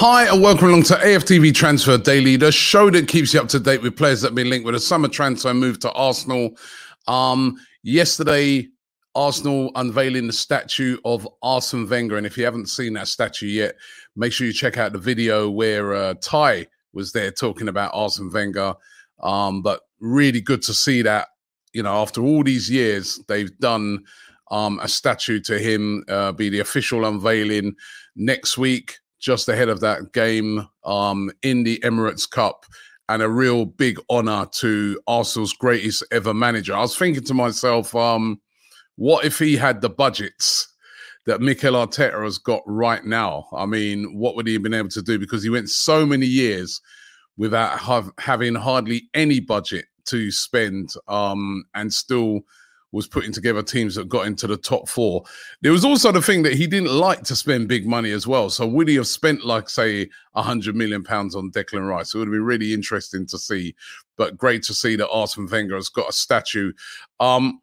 Hi, and welcome along to AFTV Transfer Daily, the show that keeps you up to date with players that have been linked with a summer transfer move to Arsenal. Um, yesterday, Arsenal unveiling the statue of Arsene Wenger. And if you haven't seen that statue yet, make sure you check out the video where uh, Ty was there talking about Arsene Wenger. Um, but really good to see that, you know, after all these years, they've done um, a statue to him, uh, be the official unveiling next week just ahead of that game um, in the Emirates Cup and a real big honor to Arsenal's greatest ever manager. I was thinking to myself, um, what if he had the budgets that Mikel Arteta has got right now? I mean, what would he have been able to do? Because he went so many years without have, having hardly any budget to spend um, and still was putting together teams that got into the top four. There was also the thing that he didn't like to spend big money as well. So would he have spent like say a hundred million pounds on Declan Rice? It would have been really interesting to see. But great to see that Arsene Wenger has got a statue. Um,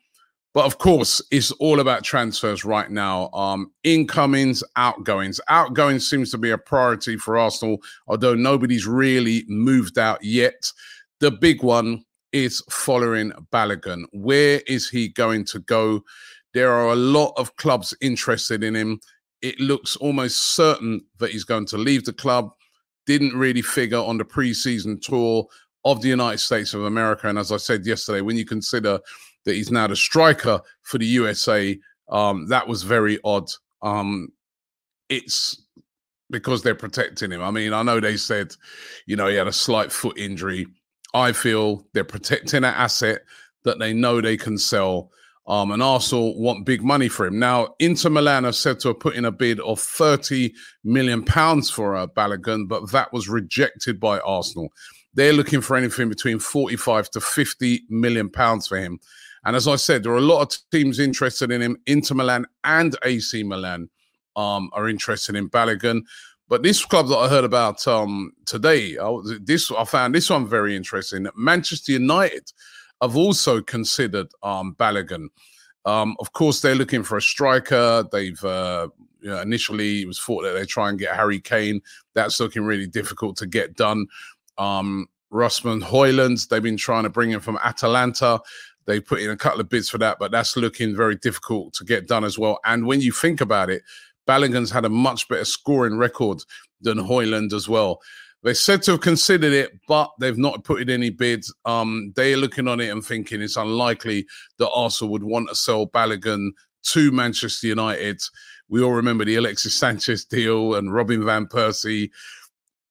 but of course, it's all about transfers right now. Um, incomings, outgoings. Outgoings seems to be a priority for Arsenal, although nobody's really moved out yet. The big one is following Balogun. Where is he going to go? There are a lot of clubs interested in him. It looks almost certain that he's going to leave the club. Didn't really figure on the preseason tour of the United States of America. And as I said yesterday, when you consider that he's now the striker for the USA, um, that was very odd. Um, it's because they're protecting him. I mean, I know they said, you know, he had a slight foot injury I feel they're protecting an asset that they know they can sell. Um, and Arsenal want big money for him. Now, Inter Milan have said to have put in a bid of 30 million pounds for a Balogun, but that was rejected by Arsenal. They're looking for anything between 45 to 50 million pounds for him. And as I said, there are a lot of teams interested in him. Inter Milan and AC Milan um, are interested in Balogun. But this club that I heard about um, today, I, this I found this one very interesting. Manchester United have also considered um, Balogun. Um, of course, they're looking for a striker. They've uh, you know, initially it was thought that they try and get Harry Kane. That's looking really difficult to get done. Um, Rasmus Højlund, they've been trying to bring him from Atalanta. They put in a couple of bids for that, but that's looking very difficult to get done as well. And when you think about it, Balogun's had a much better scoring record than Højlund as well. They said to have considered it, but they've not put in any bids. Um, they're looking on it and thinking it's unlikely that Arsenal would want to sell Balogun to Manchester United. We all remember the Alexis Sanchez deal and Robin Van Persie.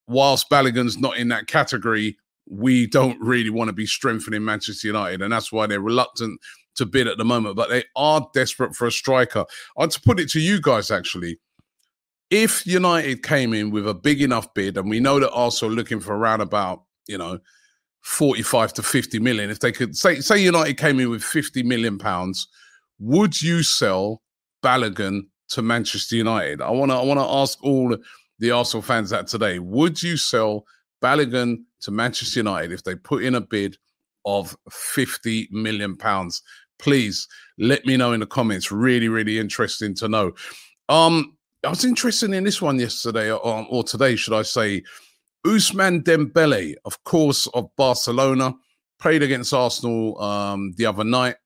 Whilst Balogun's not in that category, we don't really want to be strengthening Manchester United, and that's why they're reluctant to bid at the moment, but they are desperate for a striker. I'd put it to you guys actually. If United came in with a big enough bid, and we know that Arsenal looking for around about, you know, 45 to 50 million, if they could say say United came in with 50 million pounds, would you sell Balogun to Manchester United? I wanna I wanna ask all the Arsenal fans that today. Would you sell Balogun to Manchester United if they put in a bid of 50 million pounds? Please let me know in the comments. Really, really interesting to know. Um, I was interested in this one yesterday, or, um, or today, should I say. Ousmane Dembele, of course, of Barcelona, played against Arsenal um, the other night.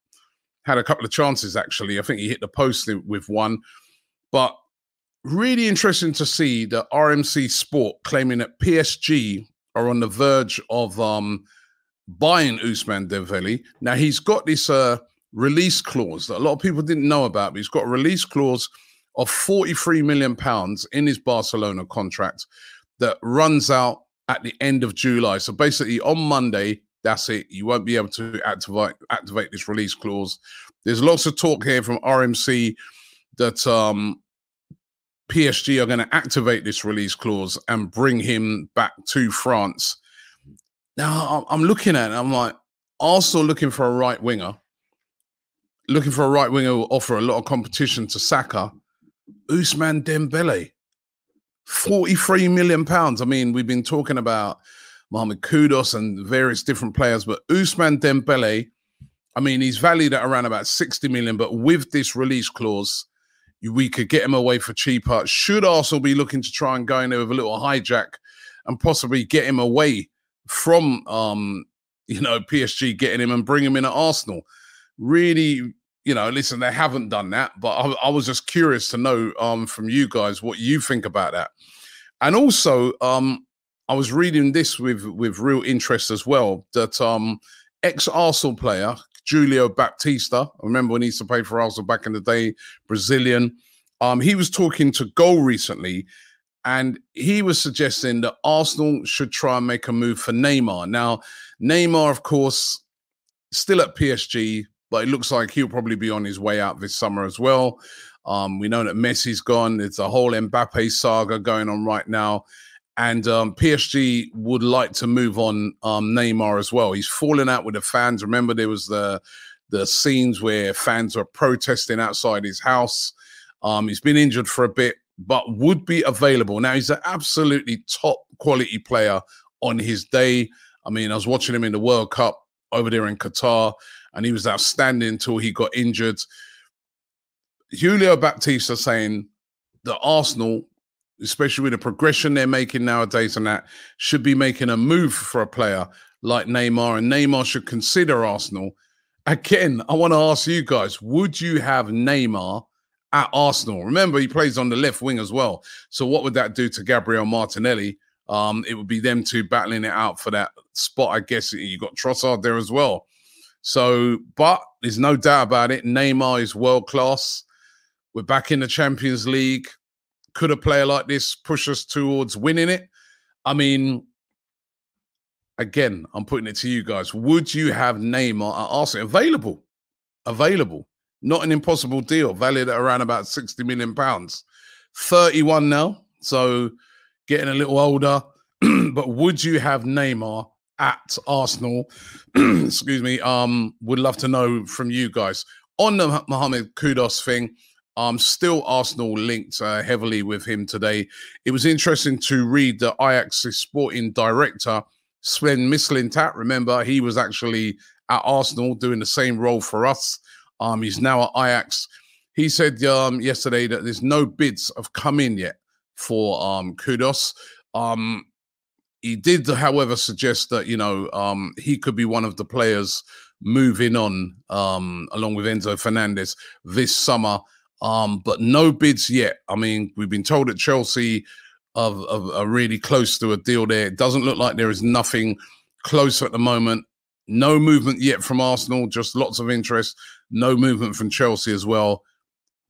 Had a couple of chances, actually. I think he hit the post with one. But really interesting to see the RMC Sport claiming that PSG are on the verge of um, buying Ousmane Dembele. Now he's got this uh, release clause that a lot of people didn't know about, but he's got a release clause of 43 million pounds in his Barcelona contract that runs out at the end of July. So basically on Monday, that's it. You won't be able to activate activate this release clause. There's lots of talk here from RMC that um, PSG are going to activate this release clause and bring him back to France. Now I'm looking at it, I'm like, Arsenal looking for a right winger, looking for a right winger will offer a lot of competition to Saka. Ousmane Dembele, 43 million pounds. I mean, we've been talking about Mohamed Kudus and various different players, but Ousmane Dembele, I mean, he's valued at around about 60 million, but with this release clause, we could get him away for cheaper. Should Arsenal be looking to try and go in there with a little hijack and possibly get him away from, um, you know, PSG, getting him and bring him in at Arsenal? Really, you know, listen, they haven't done that, but I, I was just curious to know um, from you guys what you think about that. And also, um, I was reading this with with real interest as well that um, ex Arsenal player Julio Baptista. I remember when he used to play for Arsenal back in the day, Brazilian. Um, he was talking to Goal recently, and he was suggesting that Arsenal should try and make a move for Neymar. Now, Neymar, of course, still at PSG, but it looks like he'll probably be on his way out this summer as well. Um, we know that Messi's gone. There's a whole Mbappe saga going on right now. And um, PSG would like to move on um, Neymar as well. He's fallen out with the fans. Remember, there was the the scenes where fans were protesting outside his house. Um, he's been injured for a bit, but would be available. Now he's an absolutely top quality player on his day. I mean, I was watching him in the World Cup over there in Qatar, and he was outstanding until he got injured. Julio Baptista saying that Arsenal especially with the progression they're making nowadays and that, should be making a move for a player like Neymar. And Neymar should consider Arsenal. Again, I want to ask you guys would you have Neymar at Arsenal? Remember, he plays on the left wing as well. So, what would that do to Gabriel Martinelli? Um, it would be them two battling it out for that spot. I guess you got Trossard there as well. So, but there's no doubt about it. Neymar is world class. We're back in the Champions League could a player like this push us towards winning it? I mean, again, I'm putting it to you guys. Would you have Neymar at Arsenal available? Available. Not an impossible deal, valued at around about 60 million pounds. 31 now, so getting a little older. but would you have Neymar at Arsenal? Excuse me. Um, would love to know from you guys on the Mohamed Kudus thing. Um, still Arsenal linked uh, heavily with him today. It was interesting to read that Ajax's sporting director, Sven Mislintat, remember, he was actually at Arsenal doing the same role for us. Um, he's now at Ajax. He said um, yesterday that there's no bids have come in yet for um, Kudus. Um, he did, however, suggest that you know um, he could be one of the players moving on um, along with Enzo Fernandez this summer um, but no bids yet. I mean, we've been told that Chelsea are, are, are really close to a deal there. It doesn't look like there is nothing close at the moment. No movement yet from Arsenal, just lots of interest. No movement from Chelsea as well.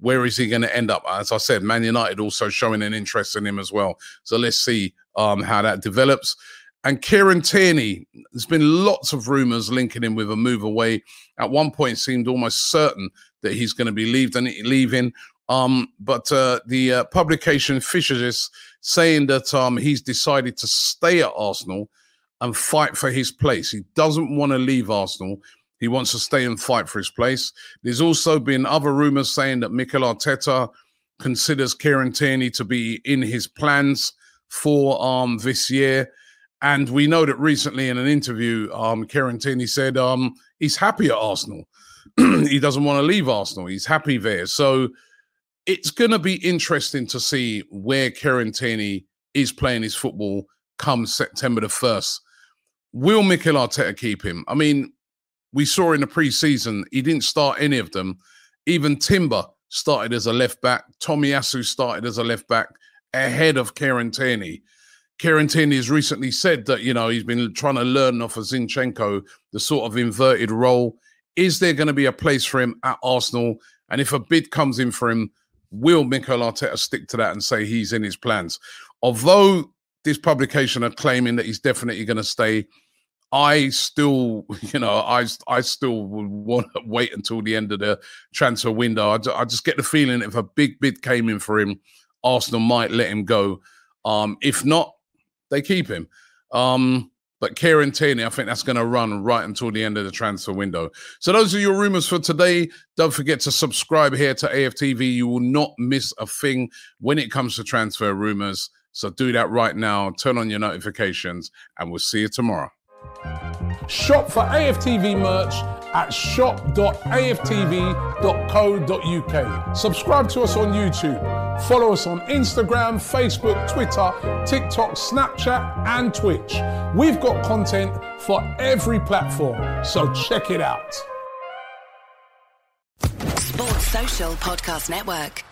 Where is he going to end up? As I said, Man United also showing an interest in him as well. So let's see um, how that develops. And Kieran Tierney, there's been lots of rumours linking him with a move away. At one point, seemed almost certain that he's going to be leaving. Um, but uh, the uh, publication Fisher is saying that um, he's decided to stay at Arsenal and fight for his place. He doesn't want to leave Arsenal. He wants to stay and fight for his place. There's also been other rumors saying that Mikel Arteta considers Kieran Tierney to be in his plans for um, this year. And we know that recently in an interview, um, Kieran Tierney said um, he's happy at Arsenal. he doesn't want to leave Arsenal. He's happy there. So it's going to be interesting to see where Kieran Tierney is playing his football come September the 1st. Will Mikel Arteta keep him? I mean, we saw in the preseason, he didn't start any of them. Even Timber started as a left back. Tommy Tomiyasu started as a left back ahead of Kieran Tierney. Kieran Tierney has recently said that, you know, he's been trying to learn off of Zinchenko the sort of inverted role. Is there going to be a place for him at Arsenal? And if a bid comes in for him, will Mikel Arteta stick to that and say he's in his plans? Although this publication are claiming that he's definitely going to stay, I still, you know, I I still would want to wait until the end of the transfer window. I, I just get the feeling if a big bid came in for him, Arsenal might let him go. Um, if not, they keep him. Um, but Kieran Tierney, I think that's going to run right until the end of the transfer window. So those are your rumors for today. Don't forget to subscribe here to AFTV. You will not miss a thing when it comes to transfer rumors. So do that right now. Turn on your notifications, and we'll see you tomorrow. Shop for AFTV merch at shop.aftv.co.uk. Subscribe to us on YouTube. Follow us on Instagram, Facebook, Twitter, TikTok, Snapchat, and Twitch. We've got content for every platform, so check it out. Sports Social Podcast Network.